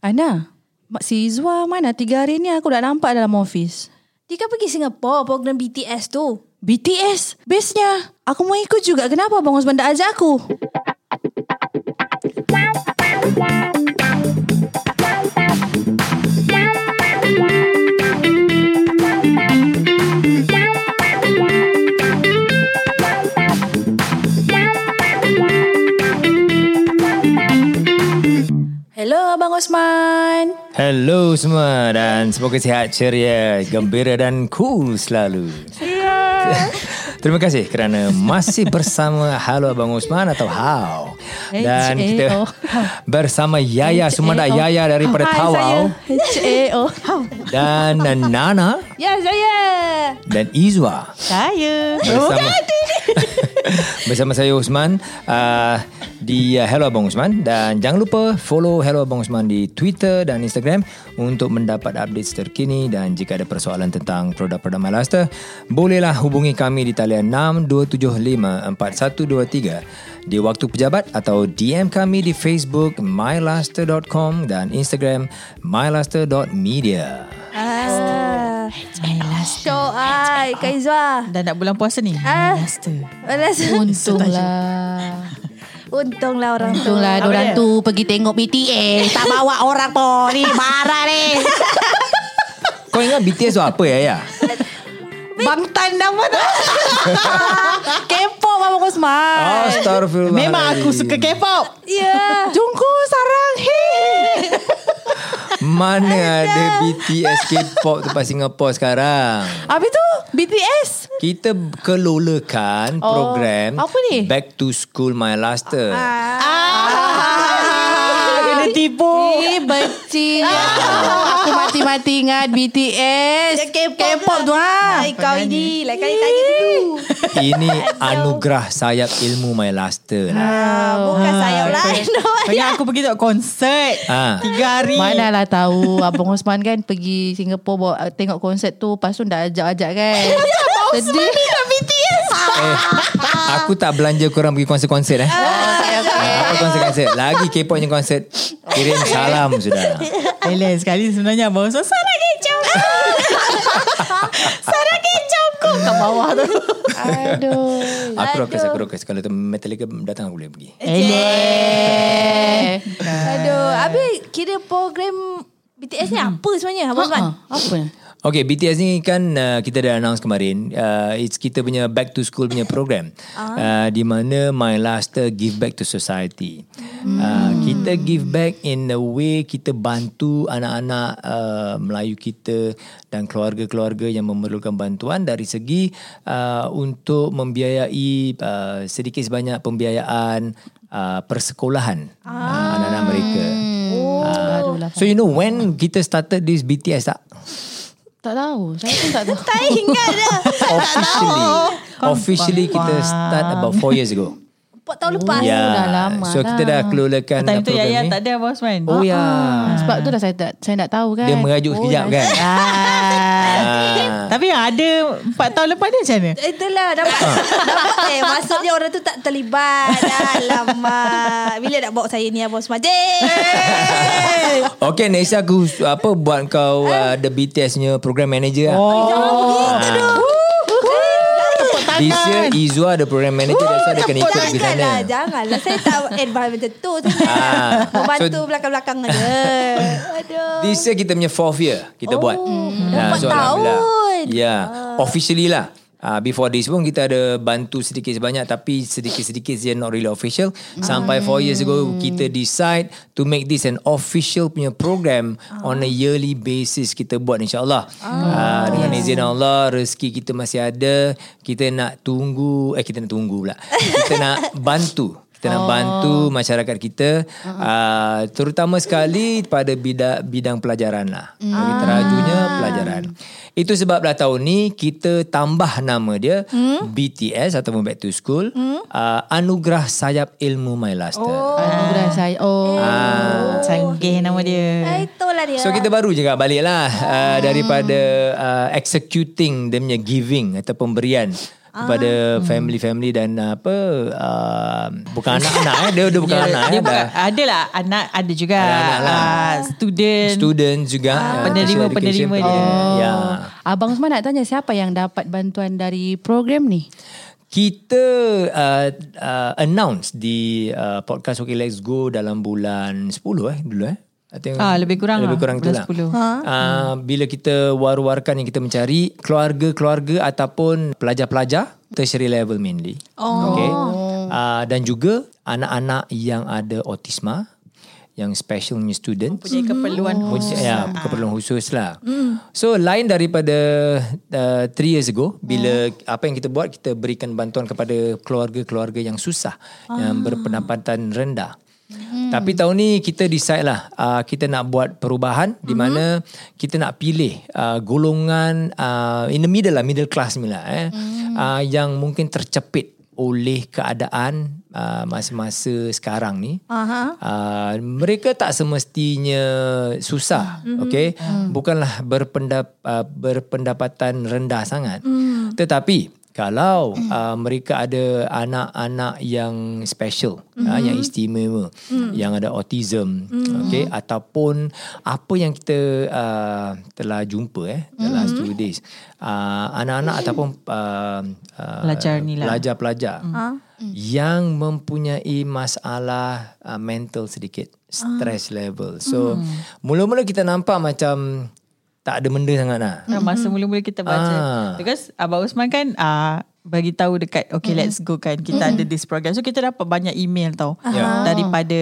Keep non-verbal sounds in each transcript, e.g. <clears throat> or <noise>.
Ana, Mak si Izwa mana? Tiga hari ni aku dah nampak dalam office. Dia kan pergi Singapore program BTS tu. BTS, bestnya. Aku mau ikut juga. Kenapa Abang Osman tak ajak aku? Dan semoga sihat ceria, gembira dan cool selalu. <laughs> Terima kasih kerana masih bersama Halo Abang Osman atau How. Dan kita bersama Yaya semua dah Yaya daripada Hai, Tawau H-A-O. <laughs> dan Nana Ya, saya. dan Izwa. Saya. bersama <laughs> bersama saya Usman uh, di uh, Hello Abang Usman dan jangan lupa follow Hello Abang Usman di Twitter dan Instagram untuk mendapat update terkini dan jika ada persoalan tentang produk-produk MyLaster bolehlah hubungi kami di talian 62754123 di waktu pejabat atau DM kami di Facebook mylaster.com dan Instagram mylaster.media. Ah. So, ai, Kak Izwa. Dah nak bulan puasa ni. Ah. Master. Untunglah. <laughs> Untunglah orang tu. Untunglah orang tu pergi tengok BTS. Tak bawa orang pun. Ni marah ni. <laughs> Kau ingat BTS tu apa ya ya? Bangtan nama tu. <laughs> Kepo Abang Osman. Astagfirullah. Memang aku suka K-pop. Ya. Jungkook sarang. Hei. Mana ada BTS K-pop tempat Singapura sekarang? Habis tu BTS. Kita kelolakan Oh, program apa ni? Back to School My Laster. Ah, kena tipu. Eh, becil. Aku mati-mati ingat BTS. K-pop tu ha. Hai, kau ini. Lain kali tanya dulu. Ini <laughs> anugerah sayap ilmu My Laster. lah. Ah, bukan sayap lain. Banyak aku pergi tengok konsert. Ah. Tiga hari. Manalah tahu Abang Osman kan pergi Singapura bawa, tengok konsert tu Lepas tu dah ajak-ajak kan <laughs> Sedih Eh, aku tak belanja korang pergi konsert-konsert eh. Apa konsert-konsert? Lagi K-pop punya konsert. Kirim salam sudah. Eleh sekali sebenarnya Abang Osman Sarah kecap <laughs> Sarah kau kat bawah tu. Aduh. Aku rockers, aku rockers. Kalau tu Metallica datang aku boleh pergi. Eleh Aduh, habis kira program BTS ni apa sebenarnya Abang Osman? Ha, Apa Okay, BTS ni kan uh, kita dah announce kemarin. Uh, it's kita punya back to school punya program. Uh, di mana My Laster give back to society. Uh, kita give back in a way kita bantu anak-anak uh, Melayu kita dan keluarga-keluarga yang memerlukan bantuan dari segi uh, untuk membiayai uh, sedikit sebanyak pembiayaan uh, persekolahan uh, anak-anak mereka. Barulah Uh, so you know when kita started this BTS tak? Tak tahu Saya pun tak tahu <laughs> Tak ingat dah. officially officially kita start about 4 years ago. Empat tahun lepas. Ya. dah lama so kita dah kelolakan Time tu Yaya ni. tak ada Abang Osman Oh ya. Sebab tu dah saya tak saya nak tahu kan Dia merajuk sekejap kan. <laughs> Ah. Tapi yang ada Empat tahun lepas ni macam mana Itulah dapat, dapat eh maksudnya orang tu tak terlibat. Alamak. Bila nak bawa saya ni Abang? Jeh. Okay next aku apa buat kau uh, the BTS nya program manager lah. Oh This year Izwa ada program manager That's why dia kena ikut pergi sana Janganlah, janganlah. Saya tak advance macam tu. Saya Ah. membantu So- belakang-belakang aja. Aduh. This year kita punya fourth year Kita buat Ya, empat Alhamdulillah. tahun. Ya Officially lah Uh, before this pun kita ada bantu sedikit sebanyak tapi sedikit-sedikit je not really official. Sampai 4 years ago kita decide to make this an official punya program on a yearly basis kita buat insyaallah. Uh, dengan izin Allah rezeki kita masih ada. Kita nak tunggu eh kita nak tunggu pula. Kita nak <laughs> bantu kita nak bantu masyarakat kita uh, terutama sekali pada bidang bidang pelajaran lah. Bagi terajunya pelajaran. Itu sebablah tahun ni kita tambah nama dia BTS ataupun Back to School. Uh, Anugerah Sayap Ilmu My Laster. Anugerah saya Oh. Canggih nama dia. Ah, Itulah dia. So kita baru juga balik lah uh, daripada uh, executing dia punya giving atau pemberian kepada family-family dan uh, apa uh, bukan anak-anak eh. Dia dia bukan Dia, anak dia eh bukan, dah. ada lah anak ada juga anak lah. ah, student. Student juga uh, penerima- special education penerima dia. ya. Abang Usman nak tanya siapa yang dapat bantuan dari program ni? kita uh, uh, announce di uh, podcast Okay Let's Go dalam bulan 10 eh dulu eh I think Ah, lebih kurang lebih lah, kurang itulah. 10. Ha? Uh, bila kita war-warkan yang kita mencari keluarga-keluarga ataupun pelajar-pelajar tertiary level mainly. Oh. Okay. Uh, dan juga anak-anak yang ada autisma yang special punya student punya keperluan khusus. Ya, keperluan khusus lah. So lain daripada uh, three years ago bila apa yang kita buat kita berikan bantuan kepada keluarga-keluarga yang susah yang berpendapatan rendah. Tapi tahun ni kita decide lah uh, kita nak buat perubahan di mana kita nak pilih uh, golongan uh, in the middle lah middle class ni lah eh uh, yang mungkin tercepit oleh keadaan uh, masa-masa sekarang ni. Aha. Uh, mereka tak semestinya susah, mm-hmm. okay? Mm. Bukanlah berpendap, uh, berpendapatan rendah sangat. Mm. Tetapi kalau mm. uh, mereka ada anak-anak yang special, mm-hmm. uh, yang istimewa, mm. yang ada autism, mm. okay? Ataupun apa yang kita uh, telah jumpa eh, the last two days, uh, anak-anak ataupun uh, uh, Pelajar ni lah. pelajar-pelajar yang mempunyai masalah uh, mental sedikit stress level. So mula-mula kita nampak macam tak ada benda sangat lah. Nah, masa mula-mula kita baca. Ah. because Abang Usman kan uh, bagi tahu dekat okay let's go kan. Kita ada this program. So kita dapat banyak email tau. Ya. daripada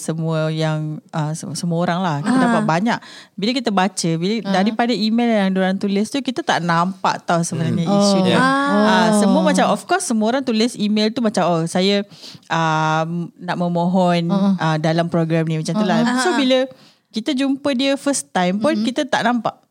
semua yang uh, sem- semua orang lah. Kita dapat banyak. Bila kita baca bila daripada email yang diorang tulis tu kita tak nampak tau sebenarnya isu dia. Ah, semua macam of course semua orang tulis email tu macam oh saya uh, nak memohon uh, dalam program ni. Macam tu lah. So bila kita jumpa dia first time pun kita tak nampak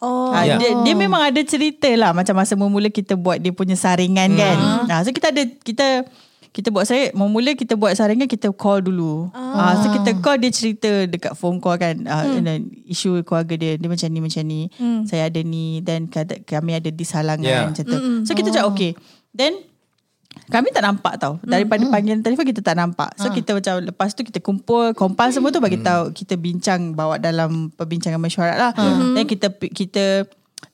Oh. Ah, Ya. dia, dia memang ada cerita lah macam masa mula kita buat dia punya saringan kan. Ah, so kita ada kita kita buat saya memula kita buat saringan kita call dulu. Ah. so kita call dia cerita dekat phone call kan ah, and then isu keluarga dia dia macam ni macam ni. Saya ada ni dan kata, kami ada di salangan Yeah. macam tu. So kita cakap okay. Then kami tak nampak tau. Daripada panggilan telefon Kita tak nampak. So kita macam Lepas tu kita kumpul Compile semua tu Bagi tahu Kita bincang Bawa dalam Perbincangan mesyuarat lah. Dan kita kita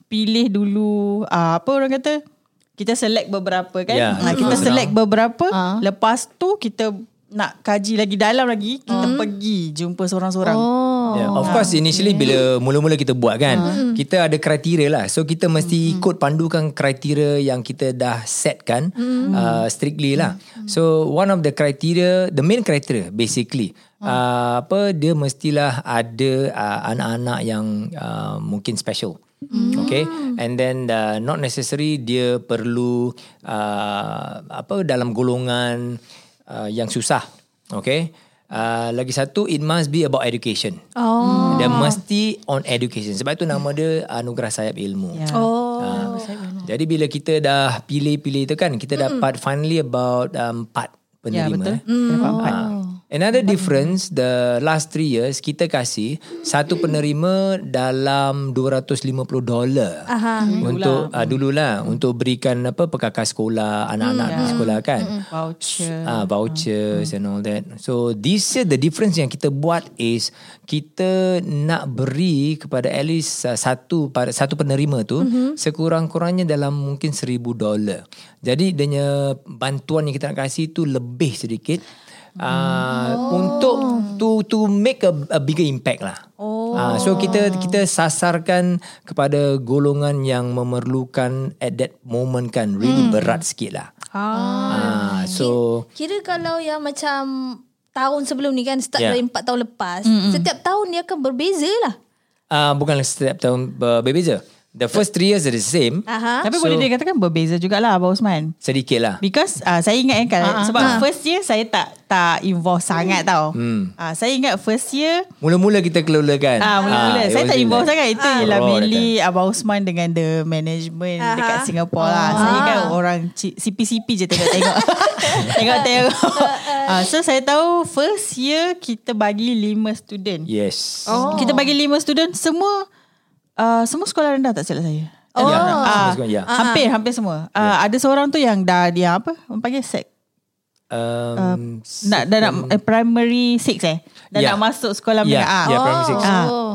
Pilih dulu uh, Apa orang kata? Kita select beberapa kan? Ya, Ah, Kita select beberapa. Ah. Lepas tu kita Nak kaji lagi dalam lagi Kita pergi Jumpa seorang-seorang. Oh. Yeah, of course initially bila mula-mula kita buat kan, kita ada kriteria lah. So kita mesti ikut pandukan kriteria yang kita dah setkan uh, strictly lah. So one of the criteria, the main criteria basically uh, apa dia mestilah ada uh, anak-anak yang uh, mungkin special. Okay? And then uh, Not necessary Dia perlu uh, Apa Dalam golongan uh, Yang susah. Okay uh, Lagi satu It must be about education Oh. Dia mesti on education Sebab itu nama dia Anugerah Sayap Ilmu Ya. Oh. Ah, Jadi bila kita dah pilih-pilih tu kan Kita dapat finally about um, Empat Ya penerima betul eh. Kita dapat empat Ah. Another difference the last three years kita kasih satu penerima dalam 250 dolar. Untuk uh, dululah untuk berikan apa perkakas sekolah anak-anak di sekolah kan. Voucher. Ah vouchers and all that. So this year the difference yang kita buat is kita nak beri kepada at least uh, satu pada satu penerima tu mm-hmm. sekurang-kurangnya dalam mungkin seribu dolar. Jadi dia bantuan yang kita nak kasih tu lebih sedikit uh, oh. untuk to to make a, a bigger impact lah. Oh. Uh, so kita kita sasarkan kepada golongan yang memerlukan at that moment kan really berat sikit lah. Ah, so Kira kalau yang macam tahun sebelum ni kan start yeah. dari 4 tahun lepas, mm-hmm. setiap tahun dia akan berbeza lah. uh, bukanlah setiap tahun uh, berbeza. The first three years are the same. Aha. Tapi So- boleh dikatakan berbeza jugalah Abang Osman Sedikit lah. Because uh, saya ingat kan uh, sebab first year saya tak tak involve sangat tau. Hmm. Uh, saya ingat first year Mula-mula kita kelolakan. Ah, mula-mula. it saya tak like involve that. sangat. Itu Ah. ialah Raw mainly Abang Osman dengan the management Aha. dekat Singapore lah. Saya kan orang ci- CP-CP je tengok-tengok. Tengok-tengok. <laughs> <laughs> Ah, so saya tahu first year kita bagi lima student. Yes. Oh. Kita bagi lima student semua uh, semua sekolah rendah tak silap saya. Oh. Ya, Ah, sekolah, ya. Hampir hampir semua. Ah, ada seorang tu yang dah dia apa? Orang panggil sec. Um, Nak dah nak eh, primary 6 eh. Dah Ya. nak masuk sekolah Ya, menengah. Ah. ya, primary six. Ah. Oh.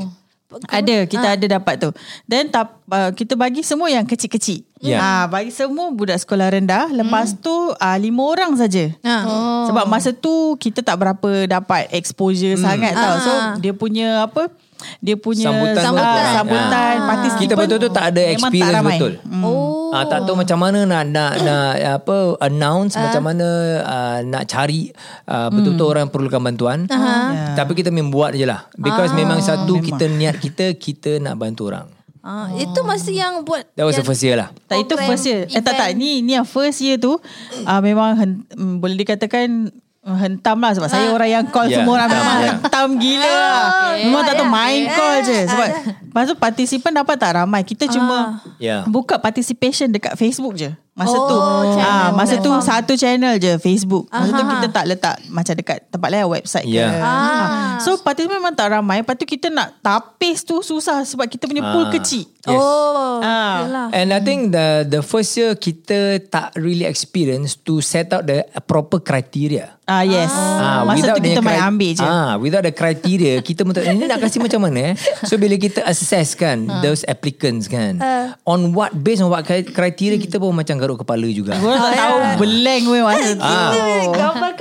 Ada kita ada dapat tu. Then tap, uh, kita bagi semua yang kecil-kecil. Ya. Ah bagi semua budak sekolah rendah. Lepas tu uh, lima orang saja. Ah. Oh. Sebab masa tu kita tak berapa dapat exposure sangat tau. So Ah. dia punya apa? Dia punya Sambutan ah, betul. sambutan Ah. participant Kita betul-betul tak ada memang experience ramai. betul. Hmm. Oh. Ah, tak tahu macam mana nak nak nak apa announce Ah. macam mana uh, nak cari uh, betul-betul Hmm. orang perlukan bantuan. Ya. Tapi kita membuat je lah. Because Ah. memang satu kita niat kita kita nak bantu orang. Ah, itu masa yang buat That was the first year lah. Tak itu first year. Eh tak tak event. ni ni yang first year tu uh, memang hen, mm, boleh dikatakan uh, hentam lah sebab saya orang yang call Ya, semua orang hentam, memang ya. hentam gila lah. okay. Memang tak tahu Ya, main ya. call je sebab Ada. lepas tu participant dapat tak ramai. Kita cuma Ya. buka participation dekat Facebook je. Masa Oh, tu channel, ah masa tu platform. satu channel je Facebook. Masa tu Aha. kita tak letak macam dekat tempat lain website ke. Ya. Ah. So participant memang tak ramai. Lepas tu kita nak tapis tu susah sebab kita punya pool Ah. kecil. Yes. Oh. Ah. Yalah. And I think the the first year kita tak really experience to set out the proper criteria. Ah yes. Ah, Masa without tu kita the main cri- ambil je. Ah, without the criteria, <laughs> kita pun tak ini nak kasih macam mana eh. So bila kita assess kan Ah. those applicants kan, on what based on what cri- criteria kita pun macam garuk kepala juga. Gua tak tahu blank weh masa tu. Ah.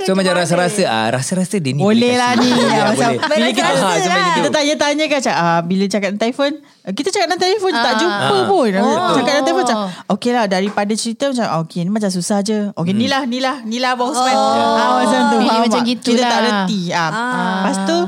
So macam rasa-rasa ah rasa-rasa dia ni Boleh lah ni. Ya, macam bila kita, Ah, macam kita, tanya-tanya kan macam, ah, bila cakap telefon, ah, kita cakap dalam telefon tak jumpa Ah. pun. Oh. Cakap dalam telefon macam, okey lah daripada cerita macam, okay ni macam susah je. Okay ni lah, ni lah, ni lah bos man. Ah, macam tu. Faham macam gitu Kita tak lah. reti. Ah. Lepas tu,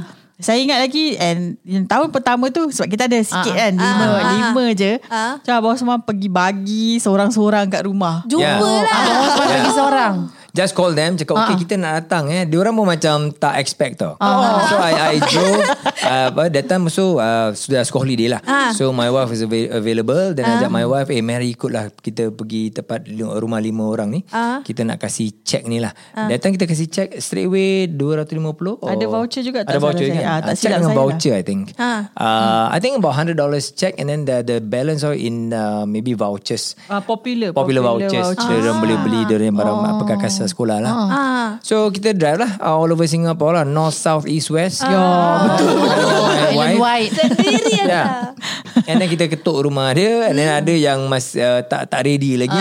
saya ingat lagi and yang tahun pertama tu sebab kita ada sikit kan lima Ah. lima je. Ah. Macam abang semua pergi bagi seorang-seorang kat rumah. Jumpa Yeah. lah. Oh, sebab pergi seorang. Just call them Cakap okay kita nak datang eh. Dia orang pun macam Tak expect tau. <laughs> So I, I drove uh, apa, That time so uh, Sudah school holiday lah. Ah. So my wife is avail- available. Dan ajak my wife Eh mari ikutlah Kita pergi tempat Rumah lima orang ni. Ah. Kita nak kasih check ni lah. That time kita kasih check Straight away 250 or- Ada voucher juga, tak Ada voucher saya. kan? Ah, tak Ah, Check silap dengan lah. voucher I think. Ah. uh, I think about $100 check And then the the balance all in uh, Maybe vouchers. Ah, popular, Popular, vouchers, Dia orang boleh beli Dia orang barang oh. perkakasan sekolah lah Ah. So kita drive lah uh, All over Singapore lah North, South, East, West Ya, betul. Island White. Sendiri ya. Yeah. And then kita ketuk rumah dia And then ada yang mas, uh, tak tak ready lagi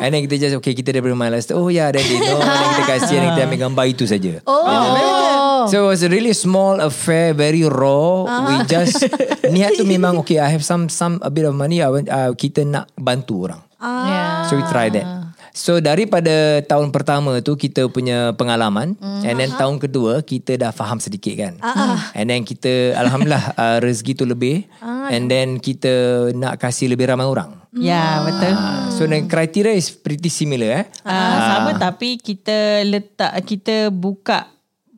And then kita just Okay kita dah beri malas Oh ya yeah, ready no. And then kita <laughs> kasih And then kita ambil gambar itu saja Oh. So it was a really small affair, very raw. We just <laughs> niat tu memang okay. I have some some a bit of money. I want, uh, kita nak bantu orang. Yeah. So we try that. So daripada tahun pertama tu kita punya pengalaman mm. and then tahun kedua kita dah faham sedikit kan. Ah, And then kita alhamdulillah <laughs> uh, rezeki tu lebih and then kita nak kasih lebih ramai orang. Ya, betul. Uh, so the criteria is pretty similar eh. Uh, sama tapi kita letak kita buka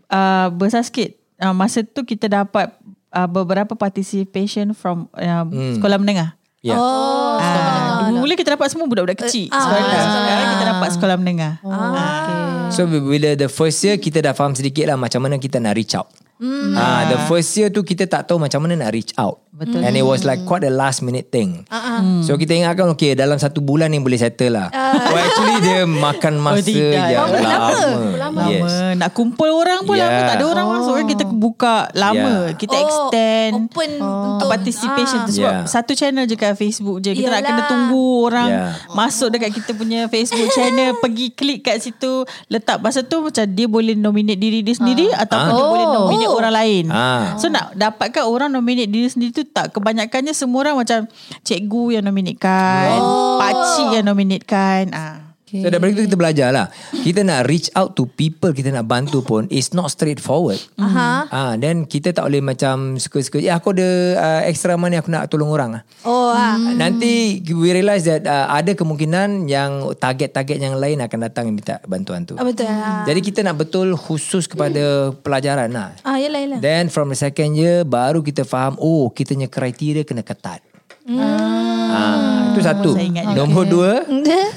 uh, besar sikit. Uh, masa tu kita dapat uh, beberapa participation from uh, sekolah menengah. Yeah. Oh. Ah, dulu kita dapat semua budak-budak kecil. sekolah menengah. Sekarang kita dapat sekolah menengah. Ah. So bila the first year kita dah faham sedikit lah macam mana kita nak reach out. Mm. Ah, the first year tu kita tak tahu macam mana nak reach out. Betul. And it was like quite a last minute thing. Uh-uh. So kita ingatkan okay dalam satu bulan ni boleh settle lah. Uh. Oh actually dia makan masa tidak. yang Oh, lama. lama. Yes. Lama. Nak kumpul orang pun Yeah. lama. Tak ada orang masuk kan kita buka lama. Yeah. Kita Oh, extend. open untuk participation tu sebab Yeah. satu channel je kat Facebook je kita nak Yalah. kena tunggu orang Yeah. masuk dekat kita punya Facebook channel <laughs> pergi klik kat situ letak masa tu macam dia boleh nominate diri dia sendiri ataupun dia Oh. boleh nominate orang lain. Ah. so nak dapatkan orang nominate diri sendiri tu tak? Kebanyakannya semua orang macam cikgu yang nominatekan Oh. pakcik yang nominatekan. Ah Okay. So daripada itu kita belajar lah. Kita nak reach out to people kita nak bantu pun it's not straightforward. Aha. Ah, then kita tak boleh macam suka-suka. Ya aku ada uh, extra money aku nak tolong orang. ah. Oh. ah. Nanti we realise that uh, ada kemungkinan yang target-target yang lain akan datang minta bantuan tu. Ah, betul. Ah. Jadi kita nak betul khusus kepada pelajaran lah. Ah, yalah, yalah. Then from the second year baru kita faham oh kita punya kriteria kena ketat. Ah, itu satu. saya ingat juga. Nombor dua,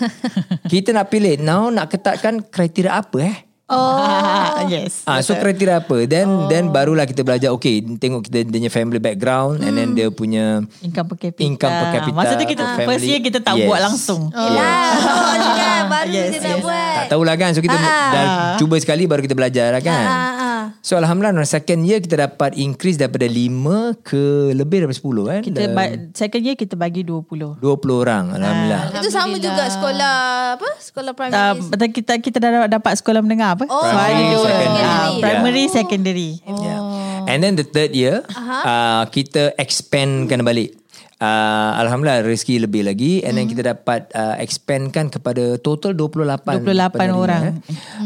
<laughs> kita nak pilih now nak ketatkan kriteria apa eh? Oh. <laughs> yes. Ah, so kriteria apa? Then oh. then barulah kita belajar okay, tengok kita dia punya family background and then dia punya Income per capita. Income per capita, Masa tu kita family. first year kita tak Yes. buat langsung. Yelah <laughs> oh, juga Baru Yes, kita nak yes. buat tak tahulah kan. So kita dah cuba sekali baru kita belajar lah kan. Ah, ah. So alhamdulillah on second year kita dapat increase daripada 5 ke lebih daripada 10 kan. Kita ba- second year kita bagi 20. 20 orang alhamdulillah. Itu sama juga sekolah Apa Sekolah Uh, primary betul kita kita dah dapat sekolah menengah apa? Oh, Primary, So, secondary. Yeah. primary, secondary. Yeah. And then the third year uh, kita expandkan balik. Uh, Alhamdulillah rezeki lebih lagi and then kita dapat uh, expandkan kepada total 28 28 penerima, orang. eh.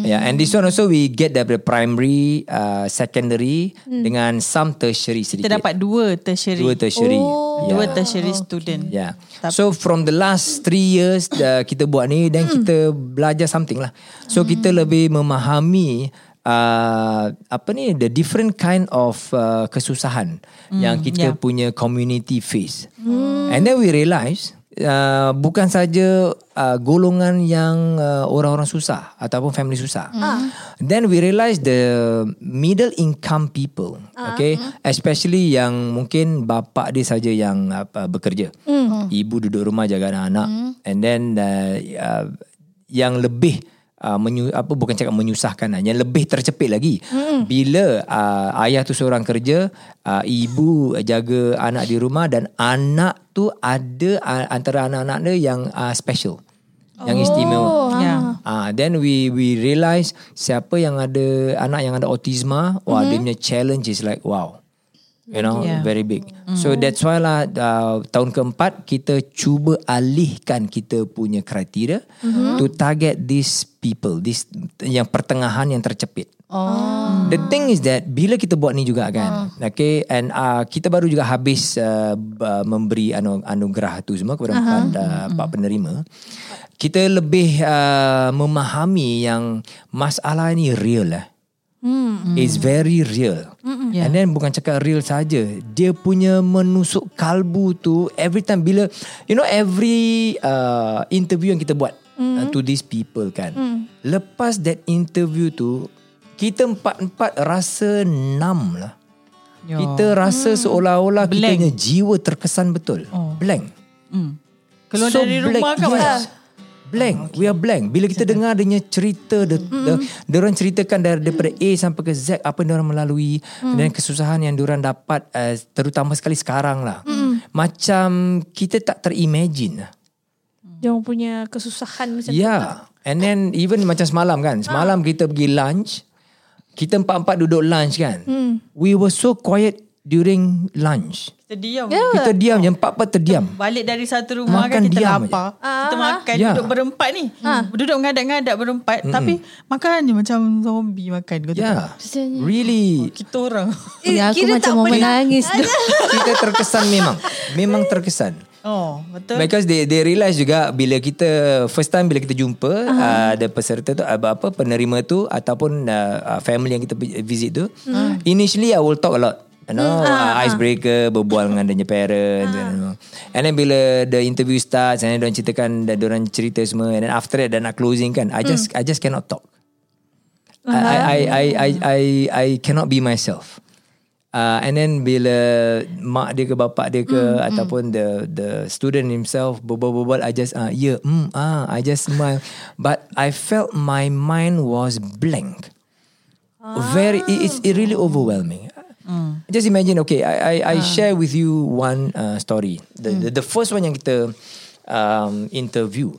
Yeah, and this one also we get daripada primary, uh, secondary dengan some tertiary sedikit. Kita dapat dua tertiary. dua tertiary. Dua Yeah. tertiary student. Yeah. So from the last three years uh, kita buat ni dan kita belajar something lah. So kita lebih memahami uh, apa ni the different kind of uh, kesusahan yang kita yeah. punya community face. And then we realise Uh, bukan saja uh, golongan yang uh, orang-orang susah ataupun family susah. Then we realise the middle income people, okay, especially yang mungkin bapa dia saja yang apa bekerja, ibu duduk rumah jaga anak-anak, and then uh, uh, yang lebih uh, menyu, apa bukan cakap menyusahkan lah, yang lebih tercepit lagi bila uh, ayah tu seorang kerja uh, ibu jaga anak di rumah dan anak tu ada uh, antara anak-anak dia yang uh, special yang istimewa Yeah. Ah, then we we realise siapa yang ada anak yang ada autisma, wah dia punya challenge is like wow. You know, Yeah. very big. So that's why lah uh, tahun keempat kita cuba alihkan kita punya kriteria to target these people, this yang pertengahan yang tercepit. Oh. The thing is that bila kita buat ni juga kan, okay, and uh, kita baru juga habis uh, b- memberi anu, anugerah tu semua kepada empat uh, empat penerima. Kita lebih uh, memahami yang masalah ni real lah. Hmm. It's very real. Yeah. And then bukan cakap real saja, dia punya menusuk kalbu tu every time bila you know every uh, interview yang kita buat uh, to these people kan. Lepas that interview tu kita empat-empat rasa numb lah. Yo. Kita rasa seolah-olah kita Blank. punya jiwa terkesan betul. Blank. Hmm. Keluar dari rumah kan yes. Blank. We are blank. Bila kita dengar dia punya cerita, dia, dia, dia orang ceritakan dari, daripada A sampai ke Z apa yang dia orang melalui dan kesusahan yang dia orang dapat uh, terutama sekali sekarang lah. Macam kita tak terimagine lah. Dia orang punya kesusahan macam Ya. Yeah. And then even macam semalam kan. Semalam kita pergi lunch. Kita empat-empat duduk lunch kan. We were so quiet during lunch. Kita diam. Kita diam. Yang empat-empat terdiam. Balik dari satu rumah Makan kan kita lapar. Kita makan Ya. duduk berempat ni. Duduk ngadak-ngadak berempat tapi makan je macam zombie makan. Kau tahu Yeah. tak? Really. Kita orang. Ya, aku macam mau menangis tu. <laughs> kita terkesan memang. Memang terkesan. Oh, betul. Because they they realise juga bila kita first time bila kita jumpa uh-huh. ada peserta tu apa apa penerima tu ataupun uh, family yang kita visit tu uh. initially I will talk a lot you know uh, icebreaker berbual dengan dia parents you know. and then bila the interview starts and then diorang ceritakan dan diorang cerita semua and then after that dan nak closing kan I just I just cannot talk I, I, I, I, I, I, I cannot be myself. Uh, and then bila mak dia ke bapak dia ke mm, ataupun the the student himself berbual-bual I just uh, yeah mm, ah I just smile. But I felt my mind was blank. Very it, it's it really overwhelming. Just imagine okay I I, I share with you one uh, story. The, the the first one yang kita um, interview.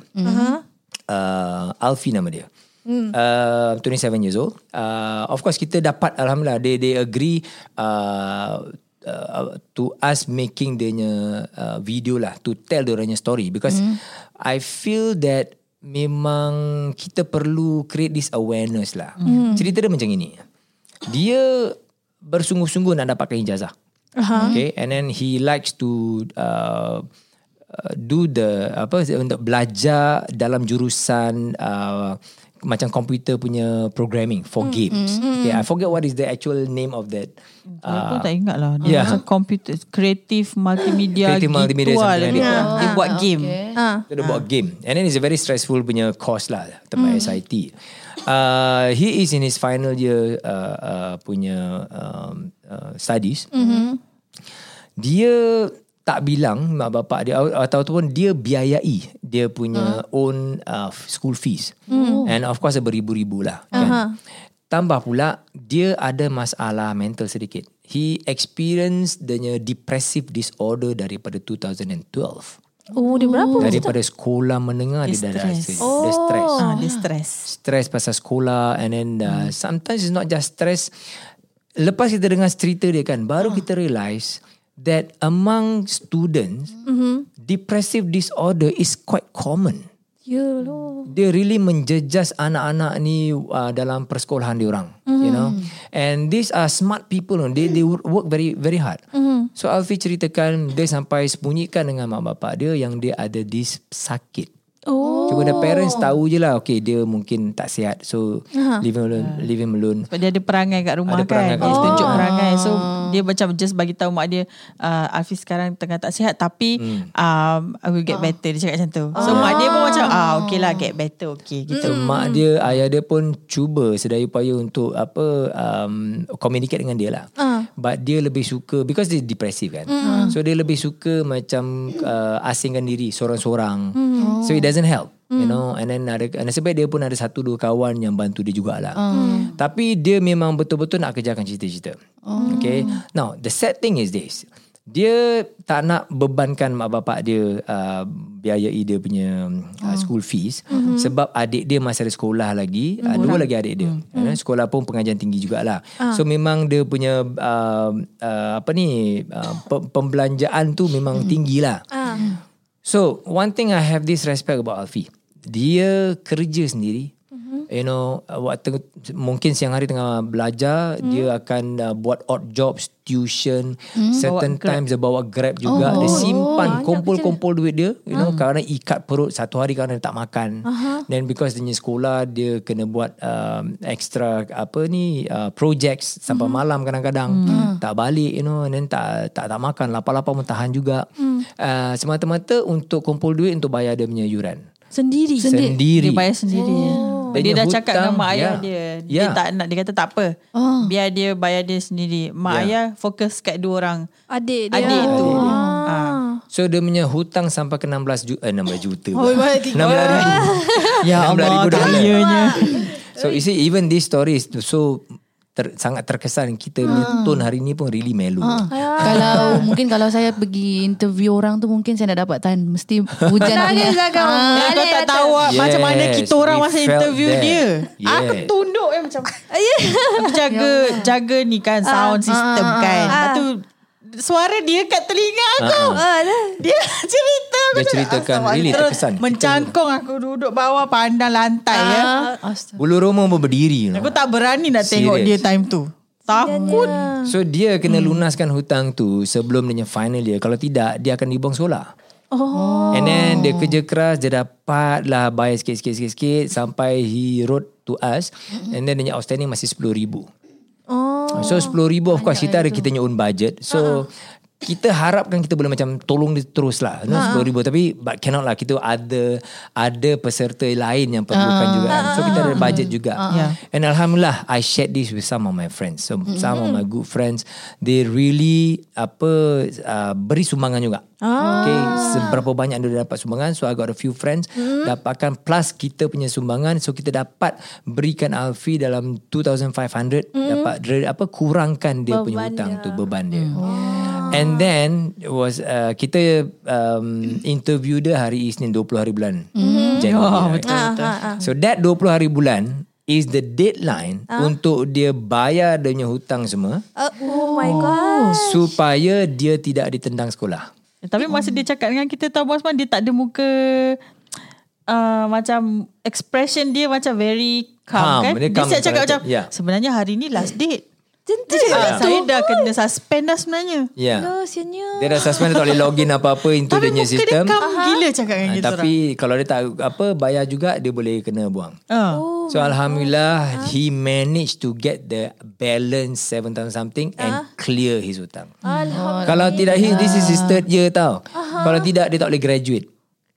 Uh, Alfi nama dia. Uh, 27 years old. Uh, of course kita dapat alhamdulillah they they agree uh, uh, to us making dia punya uh, video lah to tell dia orangnya story because I feel that memang kita perlu create this awareness lah. Cerita dia macam ini. Dia bersungguh-sungguh nak dapatkan ijazah. Uh-huh. Okay, and then he likes to uh, uh, do the apa untuk belajar dalam jurusan uh, macam komputer punya programming for games. Okay, I forget what is the actual name of that. Aku Uh, tak ingat lah. Dia yeah. Macam computer Creative multimedia Creative gitu multimedia, lah. like buat- dia buat game. Ah. So dia buat game. And then it's a very stressful punya course lah Tempat SIT uh, He is in his final year uh, uh, Punya um, uh, Studies. Dia tak bilang mak bapak dia ataupun dia biayai dia punya own uh, school fees. And of course beribu-ribu lah kan? Tambah pula dia ada masalah mental sedikit. He experienced the depressive disorder daripada 2012 Oh, dia berapa? daripada sekolah menengah dia, dah stress. rasa dia stress. Ah, Dia stress. Stress pasal sekolah and then uh, sometimes it's not just stress. Lepas kita dengar cerita dia kan baru kita realise that among students depressive disorder is quite common. Ya dia really menjejas anak-anak ni uh, dalam persekolahan dia orang you know? And these are smart people no? they they work very very hard. So Alfi ceritakan dia sampai sembunyikan dengan mak bapak dia yang dia ada this sakit Oh. Cuma the parents tahu je lah Okay dia mungkin tak sihat. So leave him alone Leave him alone. Sebab dia ada perangai kat rumah Ada perangai kan? Dia tunjuk Oh. perangai. So dia macam just bagi tahu mak dia uh, Alfi sekarang tengah tak sihat Tapi um, I will get better. Dia cakap macam tu. So mak dia pun macam ah Okay lah get better Okay gitu. So mak dia Ayah dia pun Cuba sedaya upaya Untuk apa um, Communicate dengan dia lah. But dia lebih suka Because dia depressive kan. So dia lebih suka Macam uh, Asingkan diri Sorang-sorang So it doesn't help You know. And then ada Nasib baik dia pun ada Satu dua kawan Yang bantu dia jugalah. Tapi dia memang betul-betul Nak kerjakan cerita-cerita Okay? Now the sad thing is this. Dia tak nak bebankan mak bapak dia uh, biayai dia punya uh, school fees mm-hmm. sebab adik dia masih ada sekolah lagi. Mm-hmm. uh, dua lagi adik dia. Mm-hmm. uh, sekolah pun pengajian tinggi jugalah. Uh. so memang dia punya uh, uh, apa ni uh, pe- pembelanjaan tu memang mm-hmm. tinggi lah Ah. So one thing I have this respect about Alfi. Dia kerja sendiri. You know, waktu mungkin siang hari tengah belajar, dia akan uh, buat odd jobs, tuition, certain times dia bawa grab juga. dia simpan kumpul-kumpul duit dia, you know, kerana ikat perut satu hari kerana dia tak makan. Then because dia sekolah dia kena buat um, extra apa ni uh, projects sampai malam kadang-kadang. Tak balik, you know, and then tak tak tak makan, lapar-lapar pun tahan juga. Uh, semata-mata untuk kumpul duit untuk bayar dia punya yuran. Sendiri. Sendiri. Dia bayar sendiri oh. Dia Dia dah punya cakap dengan hutang, mak ayah ya. dia Dia Ya. tak nak Dia kata tak apa Oh. Biar dia bayar dia sendiri Mak Ya. ayah fokus kat dua orang Adik dia. Adik tu Ah. So dia punya hutang sampai ke 16 juta, eh, 16 juta. Oh, pula. baik, 16 ribu. <laughs> Ya 16 Allah ribu dolar. So you see even this story is so ter, sangat terkesan kita punya Ah. tone hari ni pun really melu. Kalau mungkin kalau saya pergi interview orang tu mungkin saya nak dapat tahan mesti hujan Nangis lah kau. Ah. Kau tak tahu Yes, Macam mana kita orang Masa interview that. dia Yeah. Aku tunduk eh macam Ya. Aku jaga Jaga ni kan Sound system kan Lepas tu Suara dia kat telinga aku Ah, dah. Dia <laughs> cerita aku Dia ceritakan, "Asal really terkesan." Mencangkung aku duduk bawah Pandang lantai ya Astaga. Bulu roma pun berdiri. You know. Aku tak berani nak tengok Serious. dia time tu Takut So dia kena lunaskan hutang tu sebelum dia final year. Kalau tidak, dia akan dibuang sekolah. Oh. And then dia kerja keras, dia dapat lah bayar sikit-sikit sampai he wrote to us. And then dia outstanding masih RM10,000. Oh. So RM10,000 of course kita ada kita punya own budget. So kita harapkan kita boleh macam tolong dia terus lah. No, RM10,000 tapi but cannot lah. Kita ada ada peserta lain yang perlukan juga kan. So kita ada budget juga. Yeah. And Alhamdulillah I shared this with some of my friends. So some of my good friends they really apa uh, beri sumbangan juga. Okay, seberapa banyak dia dapat sumbangan. So I got a few friends dapatkan plus kita punya sumbangan. So kita dapat berikan Alfi dalam 2500 dapat re- apa kurangkan dia punya hutang tu beban dia. And then it was uh, kita um, interview dia hari Isnin 20 hari bulan Januari. right? Ah, ah, ah. So that 20 hari bulan is the deadline untuk dia bayar dia punya hutang semua Uh, oh my god. supaya dia tidak ditendang sekolah. Tapi masa dia cakap dengan kita tahu Bosman Dia tak ada muka uh, Macam Expression dia macam very calm, Calm, kan dia Dia, calm siap cakap macam ya. Sebenarnya hari ni last date Macam tu Ah, je. saya dah kena suspend dah sebenarnya. Ya. Oh, sianya. Dia dah suspend dia tak boleh login apa-apa into Tapi dia punya muka dia sistem. kam gila cakap dengan Ah, kita tapi kalau dia tak apa bayar juga dia boleh kena buang. orang. Ah. Oh. So alhamdulillah he managed to get the balance seven thousand something and clear his hutang. Alhamdulillah. Kalau tidak he this is his third year tau. Kalau tidak dia tak boleh graduate.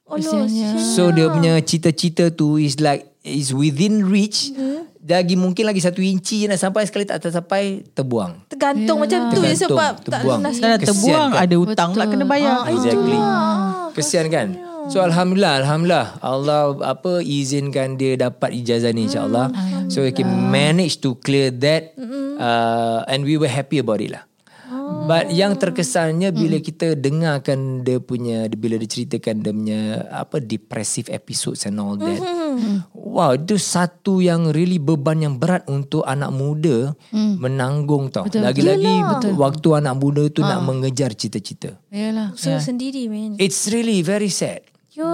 Oh, no. So dia punya cita-cita tu is like is within reach. Lagi mungkin lagi satu inci je nak sampai sekali tak tersampai terbuang. Tergantung macam tu je Tergantung, sebab tak terbuang. lunas. Dah dah Kesian terbuang kan? ada hutang pula kena bayar. Exactly. Kesian kan? So alhamdulillah alhamdulillah Allah apa izinkan dia dapat ijazah ni insyaallah. So he can manage to clear that uh, and we were happy about it lah. But yang terkesannya bila kita dengarkan dia punya bila dia ceritakan dia punya apa depressive episodes and all that. Wow, itu satu yang really beban yang berat untuk anak muda menanggung tau. Lagi-lagi waktu anak muda tu nak mengejar cita-cita. Yalah. So sendiri man. It's really very sad. Yo,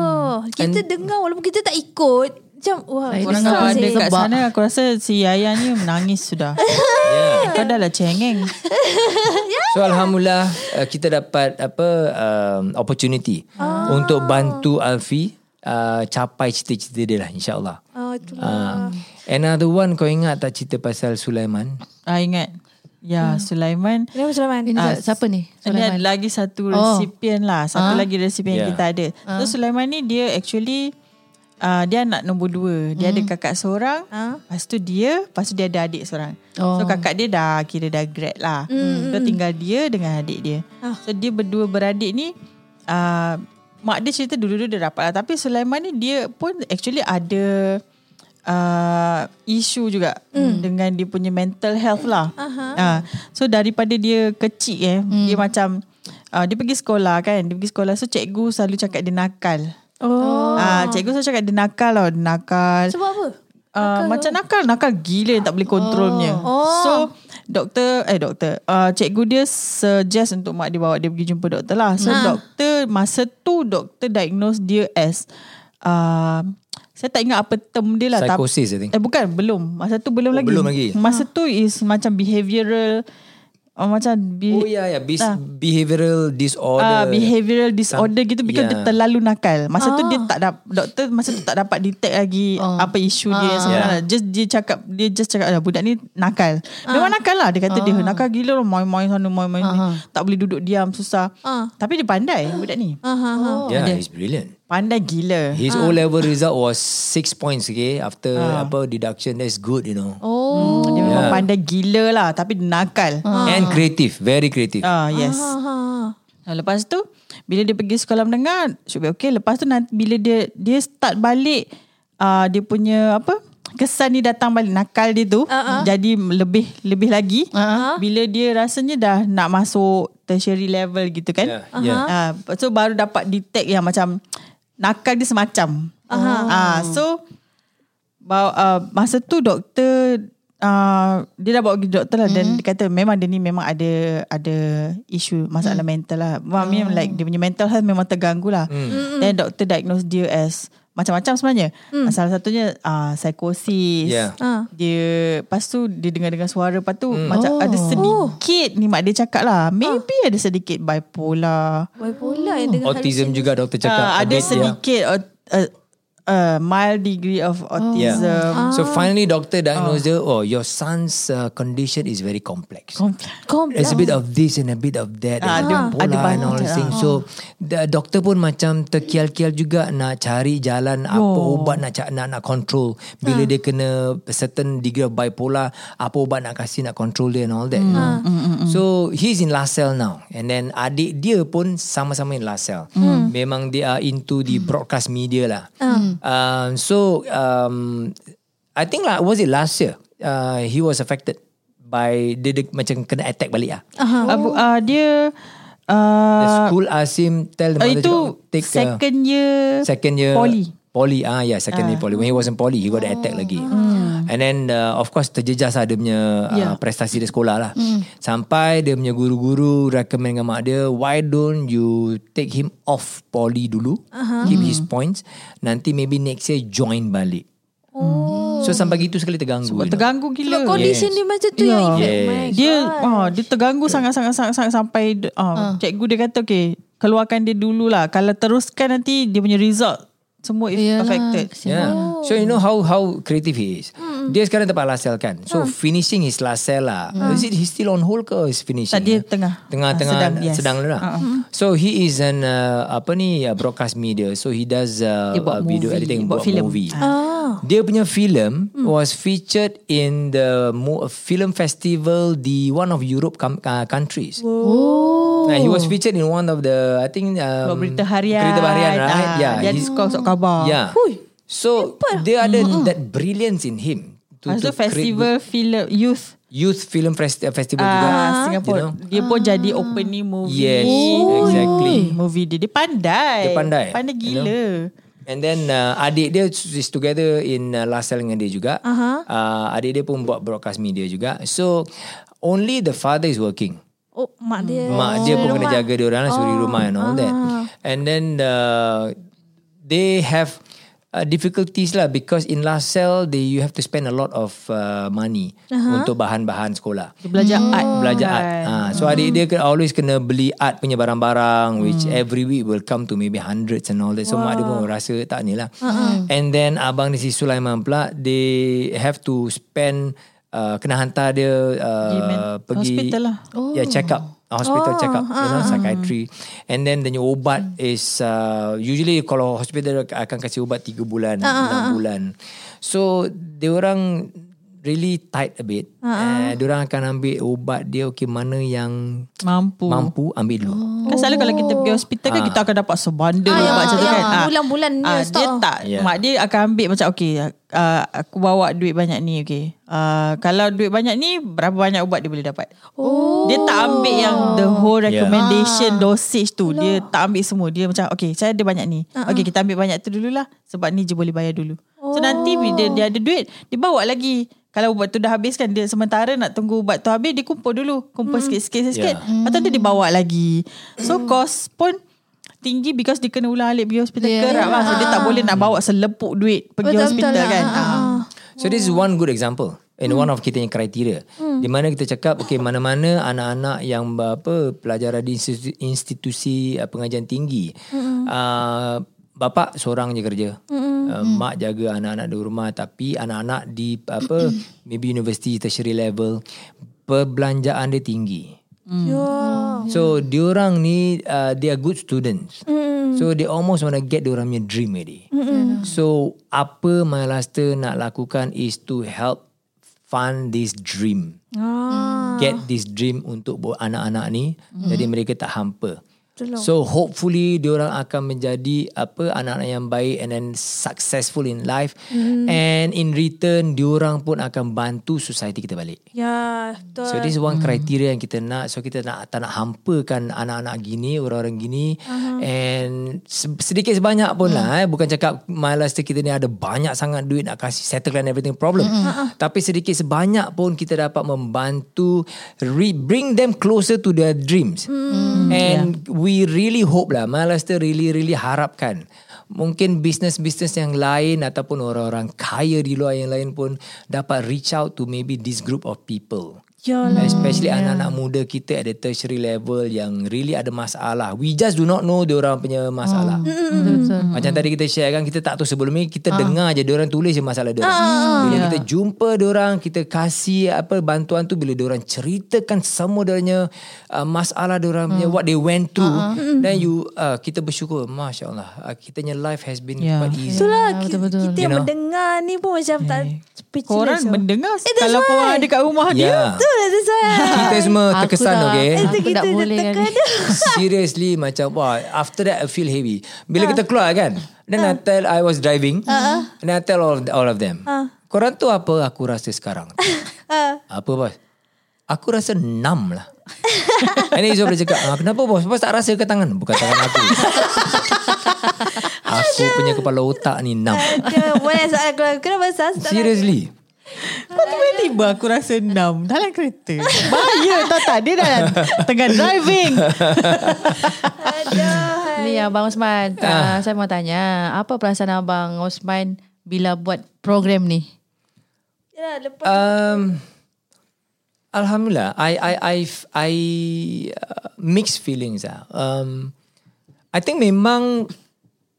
kita dengar walaupun kita tak ikut. Macam wah, Orang yang ada kat sana aku rasa si Yaya ni menangis sudah. <laughs> Yeah. Kau dah lah <laughs> cengeng. So alhamdulillah uh, kita dapat apa um, opportunity untuk bantu Alfi uh, capai cita-cita dia lah insyaallah. Oh, tu. Uh, another one kau ingat tak cerita pasal Sulaiman? Ah ingat. Ya, Sulaiman. Kenapa Sulaiman? Ini Ah, siapa ni? Ini ada Sulaiman. lagi satu resipien lah. Satu lagi resipien Yeah. yang kita ada. So Sulaiman ni dia actually uh, dia anak nombor dua. Dia ada kakak seorang. Ah. Lepas tu dia, lepas tu dia ada adik seorang. Oh. So kakak dia dah kira dah grad lah. So tinggal dia dengan adik dia. Ah. So dia berdua beradik ni uh, mak dia cerita dulu-dulu dia dapat lah. Tapi Sulaiman ni dia pun actually ada uh, isu juga mm. dengan dia punya mental health lah. Uh, so daripada dia kecil eh, mm. dia macam uh, dia pergi sekolah kan, dia pergi sekolah so cikgu selalu cakap dia nakal. Oh. Ah, cikgu selalu cakap dia nakal tau, dia nakal. Sebab apa? Uh, macam nakal Nakal gila tak boleh kontrolnya Oh. So Doktor Eh doktor uh, Cikgu dia suggest Untuk mak dia bawa dia pergi jumpa doktor lah So doktor Masa tu doktor diagnose dia as uh, Saya tak ingat apa term dia lah tapi- Psychosis I think. Eh bukan belum Masa tu belum Oh, lagi belum lagi. Masa tu is macam behavioural uh, Macam be, Oh ya ya Bis- behavioral disorder. Ah, behavioural disorder gitu because yeah. dia terlalu nakal. Masa tu dia tak dapat doktor masa tu tak dapat detect lagi apa isu dia sebenarnya. Just dia cakap dia just cakap "Ah, budak ni nakal. Memang nakal lah dia kata dia nakal gila lah main-main sana main-main ni. Tak boleh duduk diam susah. Ah. Tapi dia pandai budak ni. Aha. yeah, he's brilliant. Pandai gila. His O level result was six points okay after apa deduction that's good you know. Oh. Dia memang Yeah. pandai gila lah tapi nakal. And creative, very creative. Ah yes. Aha. Nah, lepas tu bila dia pergi sekolah menengah should be okay. Lepas tu nanti bila dia dia start balik uh, dia punya apa kesan ni datang balik nakal dia tu uh-huh. jadi lebih lebih lagi uh-huh. bila dia rasanya dah nak masuk tertiary level gitu kan. Yeah, yeah. Uh, so baru dapat detect yang macam nakal dia semacam. Uh-huh. Uh, so bawa, uh, masa tu doktor uh, dia dah bawa pergi doktor lah mm-hmm. dan dia kata memang dia ni memang ada ada isu masalah mm. mental lah. I mean like dia punya mental health memang terganggu lah. Mm. Then doktor diagnose dia as macam-macam sebenarnya. Mm. Salah satunya uh, psikosis. Yeah. Ah. Dia lepas tu dia dengar-dengar suara lepas tu mm. macam oh. ada sedikit ni mak dia cakap lah. Maybe ada sedikit bipolar. Bipolar yang dengan Autism juga doktor cakap. Uh, ada bit, yeah. sedikit uh, uh, uh, mild degree of autism. Yeah. So finally doctor diagnosed her, oh your son's uh, condition is very complex. Complex. Kompleks. There's a bit of this and a bit of that. Ah, and ada- bipolar ada and all these things. So the doktor pun macam terkial-kial juga nak cari jalan apa ubat nak ca- nak nak control. Bila dia kena a certain degree of bipolar, apa ubat nak kasih nak control dia and all that. So he's in LaSalle now. And then adik dia pun sama-sama in LaSalle. Memang dia into the broadcast media lah. Um, so um, I think lah was it last year uh, he was affected by dia, dia macam kena attack balik lah. Uh-huh. Abu, uh, dia The uh, school asked him tell the uh, mother itu to take a, second year second year poly. Poly ah yeah second year poly when he was in poly he got the attack lagi. And then uh, of course terjejas lah dia punya Yeah. uh, prestasi dia sekolah lah. Sampai dia punya guru-guru recommend dengan mak dia why don't you take him off poly dulu keep his points nanti maybe next year join balik. So sampai gitu sekali terganggu. Sebab you know. terganggu gila. Sebab condition Yes. dia macam tu Ya. yang effect. Yes. My dia ah dia terganggu sangat-sangat sangat-sangat sampai ah cikgu dia kata okay keluarkan dia dululah kalau teruskan nanti dia punya result semua is Yalah. affected. Yeah. So you know how how creative he is. Dia sekarang tempat last cell kan. So finishing his last cell lah. Is it he's still on hold ke is finishing? Tak, dia eh? tengah. Tengah-tengah Ah, sedang, sedang, yes. sedang lah. So he is an uh, apa ni uh, broadcast media. So he does uh, uh, video movie, editing buat buat filem. movie. Ah. Dia punya film was featured in the mo- film festival di one of Europe com- uh, countries. Oh. Nah, he was featured in one of the I think um, Buat berita harian. Berita harian, right? Ah, yeah, Dia he's- suka sok khabar. Yeah. So dia ada that brilliance in him. To, Lepas tu to festival film youth youth film fest- festival juga. ah Singapore. You know? Dia pun jadi opening movie. Yes, exactly. Movie dia dia pandai. Dia pandai, Pandai you know. gila. And then uh, adik dia is together in uh, last cell dengan dia juga. Aha. Uh, adik dia pun buat broadcast media juga. So only the father is working. Oh, mak dia. Mak dia pun kena jaga dia orang lah, suri rumah and all that. And then uh, they have uh, difficulties lah because in last cell they you have to spend a lot of uh, money untuk bahan-bahan sekolah. Dia belajar art. Belajar art. Ha, so adik dia always kena beli art punya barang-barang which every week will come to maybe hundreds and all that. So mak dia pun rasa tak ni lah. And then abang dia si Sulaiman pula they have to spend uh, kena hantar dia uh, pergi hospital lah. Yeah, check up. Hospital check up, you know, psychiatry. And then the ubat is uh, usually kalau hospital akan kasih ubat 3 bulan, 6 bulan. So dia orang really tight a bit. Uh, dia orang akan ambil ubat dia okay mana yang Mampu. mampu ambil dulu. Kan selalu kalau kita pergi hospital kan kita akan dapat sebandel Ah, ubat yang- macam tu kan. Ah. bulan-bulan dia Ah, stok. dia tak. Yeah. Mak dia akan ambil macam okay uh, aku bawa duit banyak ni okay. Uh, kalau duit banyak ni berapa banyak ubat dia boleh dapat. Oh. Dia tak ambil yang the whole Yeah. recommendation dosage tu. Dia tak ambil semua. Dia macam okay saya ada banyak ni. Ah, Okay kita ambil banyak tu dululah sebab ni je boleh bayar dulu. So nanti bila dia, dia ada duit dia bawa lagi. Kalau ubat tu dah habis kan dia sementara nak tunggu ubat tu habis dia kumpul dulu. Kumpul Hmm. sikit-sikit sikit. Yeah. Lepas tu dia dibawa lagi. So cost pun tinggi because dia kena ulang alik pergi hospital Yeah. kerap lah. So dia tak boleh nak bawa selepuk duit pergi Betul-betul hospital lah. kan. Ah, Ah. So this is one good example in one of kita yang kriteria. Di mana kita cakap okay mana-mana anak-anak yang apa pelajar di institusi, institusi uh, pengajian tinggi. Uh, bapa seorang je kerja. Uh, mak jaga anak-anak di rumah tapi anak-anak di apa <clears throat> maybe university tertiary level perbelanjaan dia tinggi. Ya. So diorang ni uh, they are good students. So they almost want to get diorang punya dream already. So apa My Luster nak lakukan is to help fund this dream. Ah. Get this dream untuk buat anak-anak ni jadi mereka tak hampa. Betul lah. So hopefully diorang akan menjadi apa anak-anak yang baik and then successful in life and in return diorang pun akan bantu society kita balik. Ya, betul. So this is one criteria yang kita nak. So kita nak tak nak hampakan anak-anak gini, orang-orang gini. Uh-huh. And se- sedikit sebanyak pun lah. Eh. Bukan cakap malas kita ni ada banyak sangat duit nak kasih settlekan everything problem. Uh-huh. Tapi sedikit sebanyak pun kita dapat membantu re- bring them closer to their dreams. Uh-huh. And yeah. We really hope lah. Malaster really really harapkan. Mungkin bisnes-bisnes yang lain ataupun orang-orang kaya di luar yang lain pun dapat reach out to maybe this group of people. Yalah. Especially anak-anak muda kita at the tertiary level yang really ada masalah. We just do not know dia orang punya masalah. Betul-betul. Macam tadi kita share kan kita tak tahu sebelum ni kita dengar je dia orang tulis je masalah dia orang. Bila kita jumpa dia orang kita kasih apa bantuan tu bila dia orang ceritakan semua dia punya uh, masalah dia orang punya what they went through then you uh, kita bersyukur masya-Allah uh, kitanya life has been Yeah. quite easy. Itulah betul-betul. kita You yang know? mendengar ni pun macam tak speechless. Korang tau. mendengar Eh, kalau korang ada kat rumah dia. Yeah. Betul lah, that's why. <laughs> Kita semua Aku terkesan dah- okay. Aku kita tak boleh. <laughs> Seriously macam wah after that I feel heavy. Bila kita keluar kan then I tell I was driving and I tell all of, all of them. Korang tu apa aku rasa sekarang? <laughs> apa bos? Aku rasa enam lah. And then Izzul boleh cakap ah, Kenapa bos? Bos tak rasa ke tangan? Bukan tangan aku Aku punya kepala otak ni enam Dia boleh soalan keluar. Kenapa sas? Seriously Kau tiba-tiba aku rasa enam dalam kereta. Bahaya tahu tak dia dah tengah driving. Aduh. Ni Abang Osman Ah. uh, Saya mau tanya Apa perasaan Abang Osman bila buat program ni? Ya, lepas Um, Alhamdulillah, I I I I uh, mixed feelings ah. Um, I think memang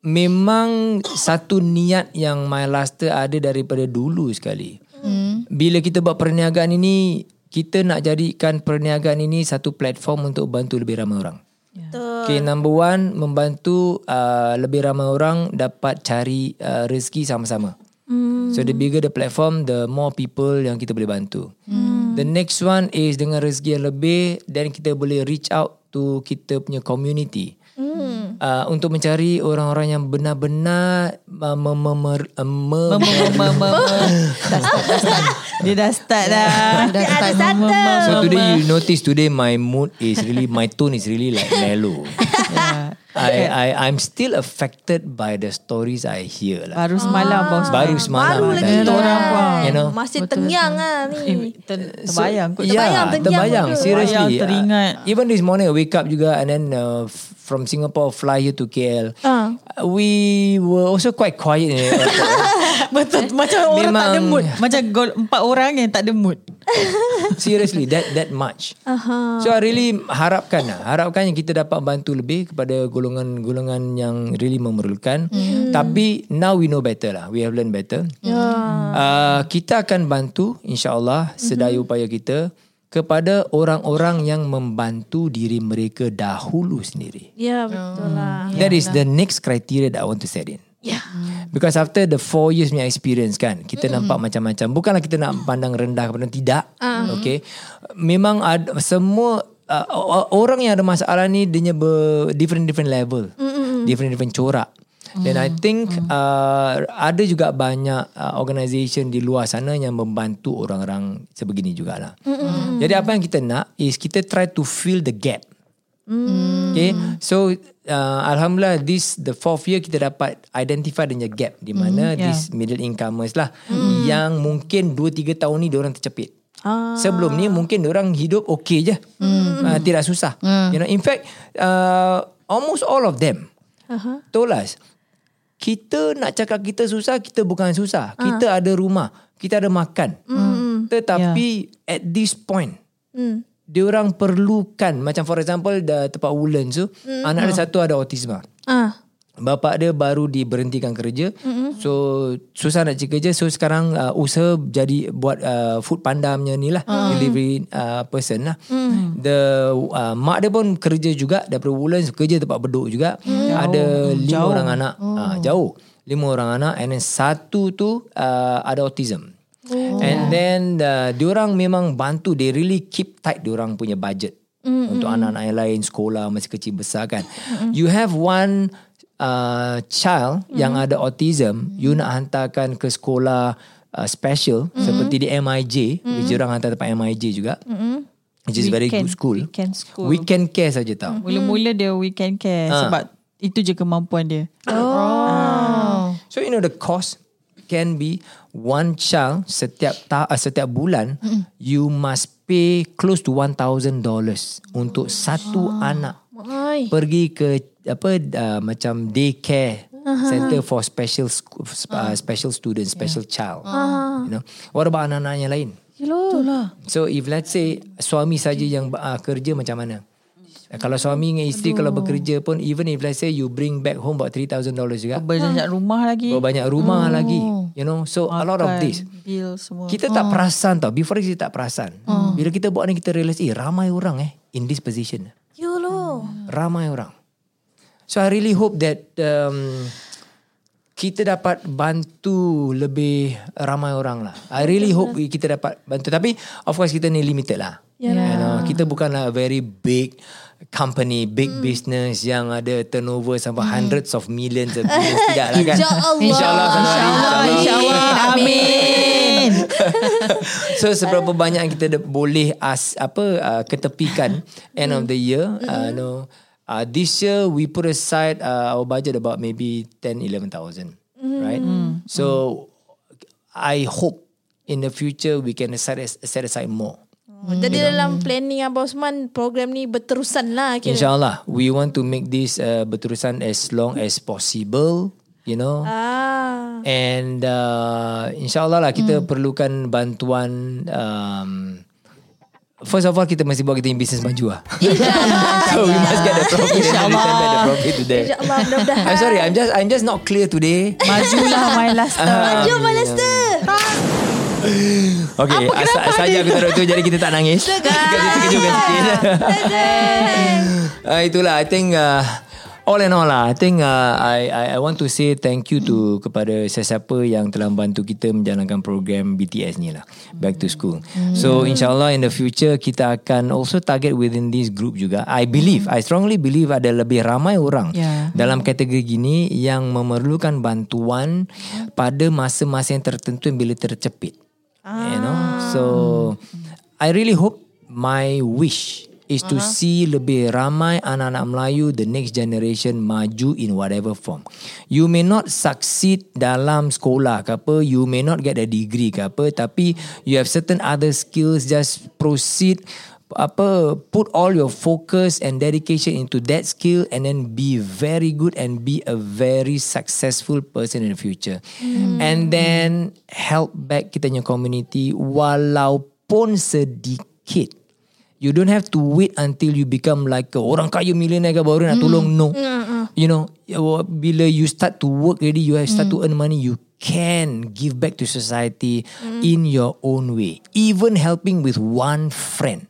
memang satu niat yang My Luster ada daripada dulu sekali. Hmm. Bila kita buat perniagaan ini, kita nak jadikan perniagaan ini satu platform untuk bantu lebih ramai orang. Betul. Okay, number one membantu uh, lebih ramai orang dapat cari uh, rezeki sama-sama. Mm. So the bigger the platform, the more people yang kita boleh bantu. Mm. The next one is dengan rezeki yang lebih, then kita boleh reach out to kita punya community. Mm. Uh, untuk mencari orang-orang yang benar-benar uh, me- me- me- uh, me- dah start, dah start. Dia dah start dah. Dah Ada satu. So today you notice today my mood is really my tone is really like mellow. Yeah. I I I'm still affected by the stories I hear lah. Baru semalam bos. Baru semalam Baru lagi kan. orang. You know. Masih tengyang ah Eh, ni. ter, terbayang kot. Yeah, Terbayang, terbayang, terbayang betul. seriously. Terbayang, teringat. Uh, even this morning I wake up juga and then uh, from Singapore fly here to KL. Ah. Uh, we were also quite quiet in the airport. <laughs> Betul macam orang tak ada Memang- mood. Macam gol, empat orang yang tak ada mood. <laughs> Seriously, that that much. Aha. So I really harapkan lah, harapkan yang kita dapat bantu lebih kepada golongan-golongan yang really memerlukan. Hmm. Tapi now we know better lah, we have learned better. Ya. Uh, kita akan bantu insyaAllah sedaya Hmm. upaya kita kepada orang-orang yang membantu diri mereka dahulu sendiri. Ya betul lah. That is the next criteria that I want to set in. Ya. Because after the four years punya experience kan, kita mm-hmm. nampak macam-macam. Bukanlah kita nak pandang rendah kepada tidak. Uh. Okay. Memang ada semua uh, orang yang ada masalah ni dia ber different different level. Mm-hmm. Different different corak. Dan I think uh, ada juga banyak uh, organisation di luar sana yang membantu orang-orang sebegini jugalah. Mm-hmm. Jadi apa yang kita nak is kita try to fill the gap. Okay, so uh, alhamdulillah this the fourth year kita dapat identify dengan gap di mana yeah. this middle incomers lah yang mungkin 2 3 tahun ni orang tercepit. Ah. Sebelum ni mungkin orang hidup okey je. Uh, tidak susah. You know, in fact uh, almost all of them told us kita nak cakap kita susah, kita bukan susah. Kita ada rumah, kita ada makan. Tetapi at this point Hmm. dia orang perlukan macam for example the tempat Woodlands tu anak dia satu ada autisma. Ah. Bapa dia baru diberhentikan kerja. Mm-hmm. So susah nak cari kerja. So sekarang uh, usaha jadi buat uh, food panda punya ni lah. Mm. Delivery uh, person lah. Mm. The uh, mak dia pun kerja juga daripada Woodlands kerja tempat beduk juga. Mm. Ada lima Jauh. orang anak. Oh. Uh, jauh. Lima orang anak and then satu tu uh, ada autism. Oh. And then uh, diorang memang bantu they really keep tight diorang punya budget mm, untuk anak-anak yang lain sekolah masih kecil besar kan. Mm, you have one uh, child mm. yang ada autism, you nak hantarkan ke sekolah uh, special mm. seperti di MIJ, mm. which diorang hantar tempat MIJ juga. Mm. Which is very Weekend- good school. weekend school. Weekend care saja tau. Mula-mula dia weekend care Ah. sebab itu je kemampuan dia. So you know the cost can be one child setiap ta- uh, setiap bulan mm. you must pay close to $1000 untuk satu anak Mai. pergi ke apa uh, macam daycare center for special sc- uh, special students special child you know. What about anak-anak yang lain? Itulah. so if let's say suami saja yang uh, kerja macam mana? Uh, kalau suami dengan isteri kalau bekerja pun even if let's say you bring back home about $3000 juga Berbanyak rumah lagi. Berbanyak rumah lagi You know. So a lot of makan, this. Bil semua. Kita tak perasan tau. Before kita tak perasan. Bila kita buat ni Kita realise Eh ramai orang eh In this position. You lo. Ramai orang So I really hope that um, Kita dapat bantu Lebih ramai orang lah I really hope kita dapat bantu Tapi of course kita ni limited lah Yalah. You know, kita bukanlah a very big company, big Hmm. business yang ada turnover sampai hundreds of millions of billions. <laughs> Tidak lah kan? InsyaAllah. InsyaAllah. InsyaAllah. InsyaAllah. Amin. <laughs> so seberapa banyak yang kita boleh as apa uh, ketepikan end of the year uh, no uh, this year we put aside uh, our budget about maybe 10 11000 right? So i hope in the future we can set as- set aside more. Jadi dalam planning Abang Osman program ni berterusan lah kira. InsyaAllah We want to make this uh, Berterusan as long as possible you know. Ah. And uh, insyaAllah lah kita perlukan bantuan um, First of all kita mesti buat kita punya business maju lah. <laughs> <laughs> so we must get the profit and return back the profit to. InsyaAllah mudah-mudahan. I'm sorry, I'm just I'm just not clear today. Majulah my last time. Jom <laughs> Malester. Okay, asa, saja aku taruh tu jadi kita tak nangis. Kita terkejutkan sikit. uh, itulah, I think uh, all in all lah, I think uh, I, I I want to say thank you to kepada sesiapa yang telah bantu kita menjalankan program BTS ni lah, Back to School. So insyaAllah in the future kita akan also target within this group juga. I believe, I strongly believe ada lebih ramai orang Yeah. dalam kategori gini yang memerlukan bantuan pada masa-masa yang tertentu yang bila tercepit. You know So I really hope My wish Is to see lebih ramai anak-anak Melayu The next generation maju in whatever form. You may not succeed dalam sekolah ke apa You may not get a degree ke apa Tapi you have certain other skills Just proceed apa put all your focus and dedication into that skill and then be very good and be a very successful person in the future. And then help back kita punya community walaupun sedikit you don't have to wait until you become like a orang kaya millionaire ke baru nak tolong no. You know bila you start to work already you have start to earn money you can give back to society in your own way even helping with one friend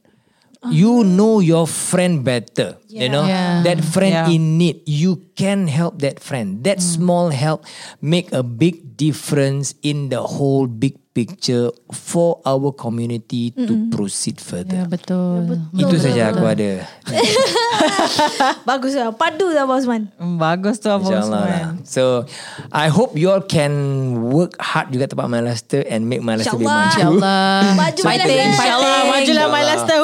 you know your friend better you know Yeah. that friend Yeah. in need you can help that friend that small help make a big difference in the whole big picture for our community to proceed Ya further betul. itu saja aku ada <laughs> Bagus lah. Padu lah Abang Osman. Hmm, Bagus tu Abang InsyaAllah lah. Osman. So I hope you all can work hard juga tempat My Luster and make My Luster lebih InsyaAllah. maju. InsyaAllah. Fighting. Malester. InsyaAllah majulah my last time. Woo. Fighting.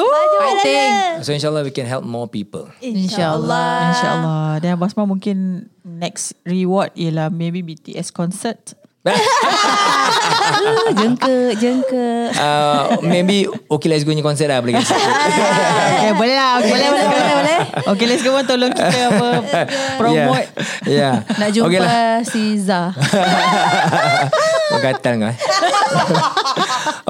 So insyaAllah we can help more people. InsyaAllah. InsyaAllah. Dan Abang Osman mungkin next reward ialah maybe BTS concert. <laughs> Jengke, jengke. Uh, maybe okay let's go ni konsert lah boleh kasi. <laughs> okay, boleh lah. Okay, boleh, boleh, boleh, boleh. Okay, let's go. Tolong kita apa, <laughs> promote. Yeah. yeah. Nak jumpa Okay lah. si Zah. Gatal kau eh. <laughs>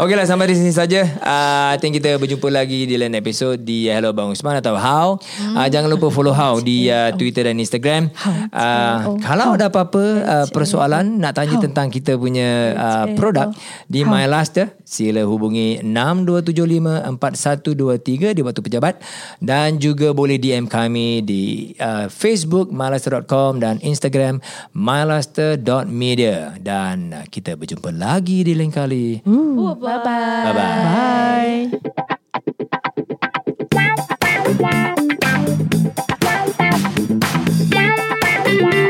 Okey lah sampai di sini saja. Uh, I think kita berjumpa lagi di lain episod di Hello Bang Usman atau How. Uh, jangan lupa follow How di uh, Twitter dan Instagram. Uh, kalau ada apa-apa uh, persoalan nak tanya tentang kita punya uh, produk di My Laster, sila hubungi 62754123 di waktu pejabat. Dan juga boleh DM kami di uh, Facebook mylaster.com dan Instagram mylaster.media dan uh, kita berjumpa lagi di lain kali. Hmm. Ooh, bye bye. Bye bye. Bye. bye. bye. bye. bye. bye. bye. bye. bye.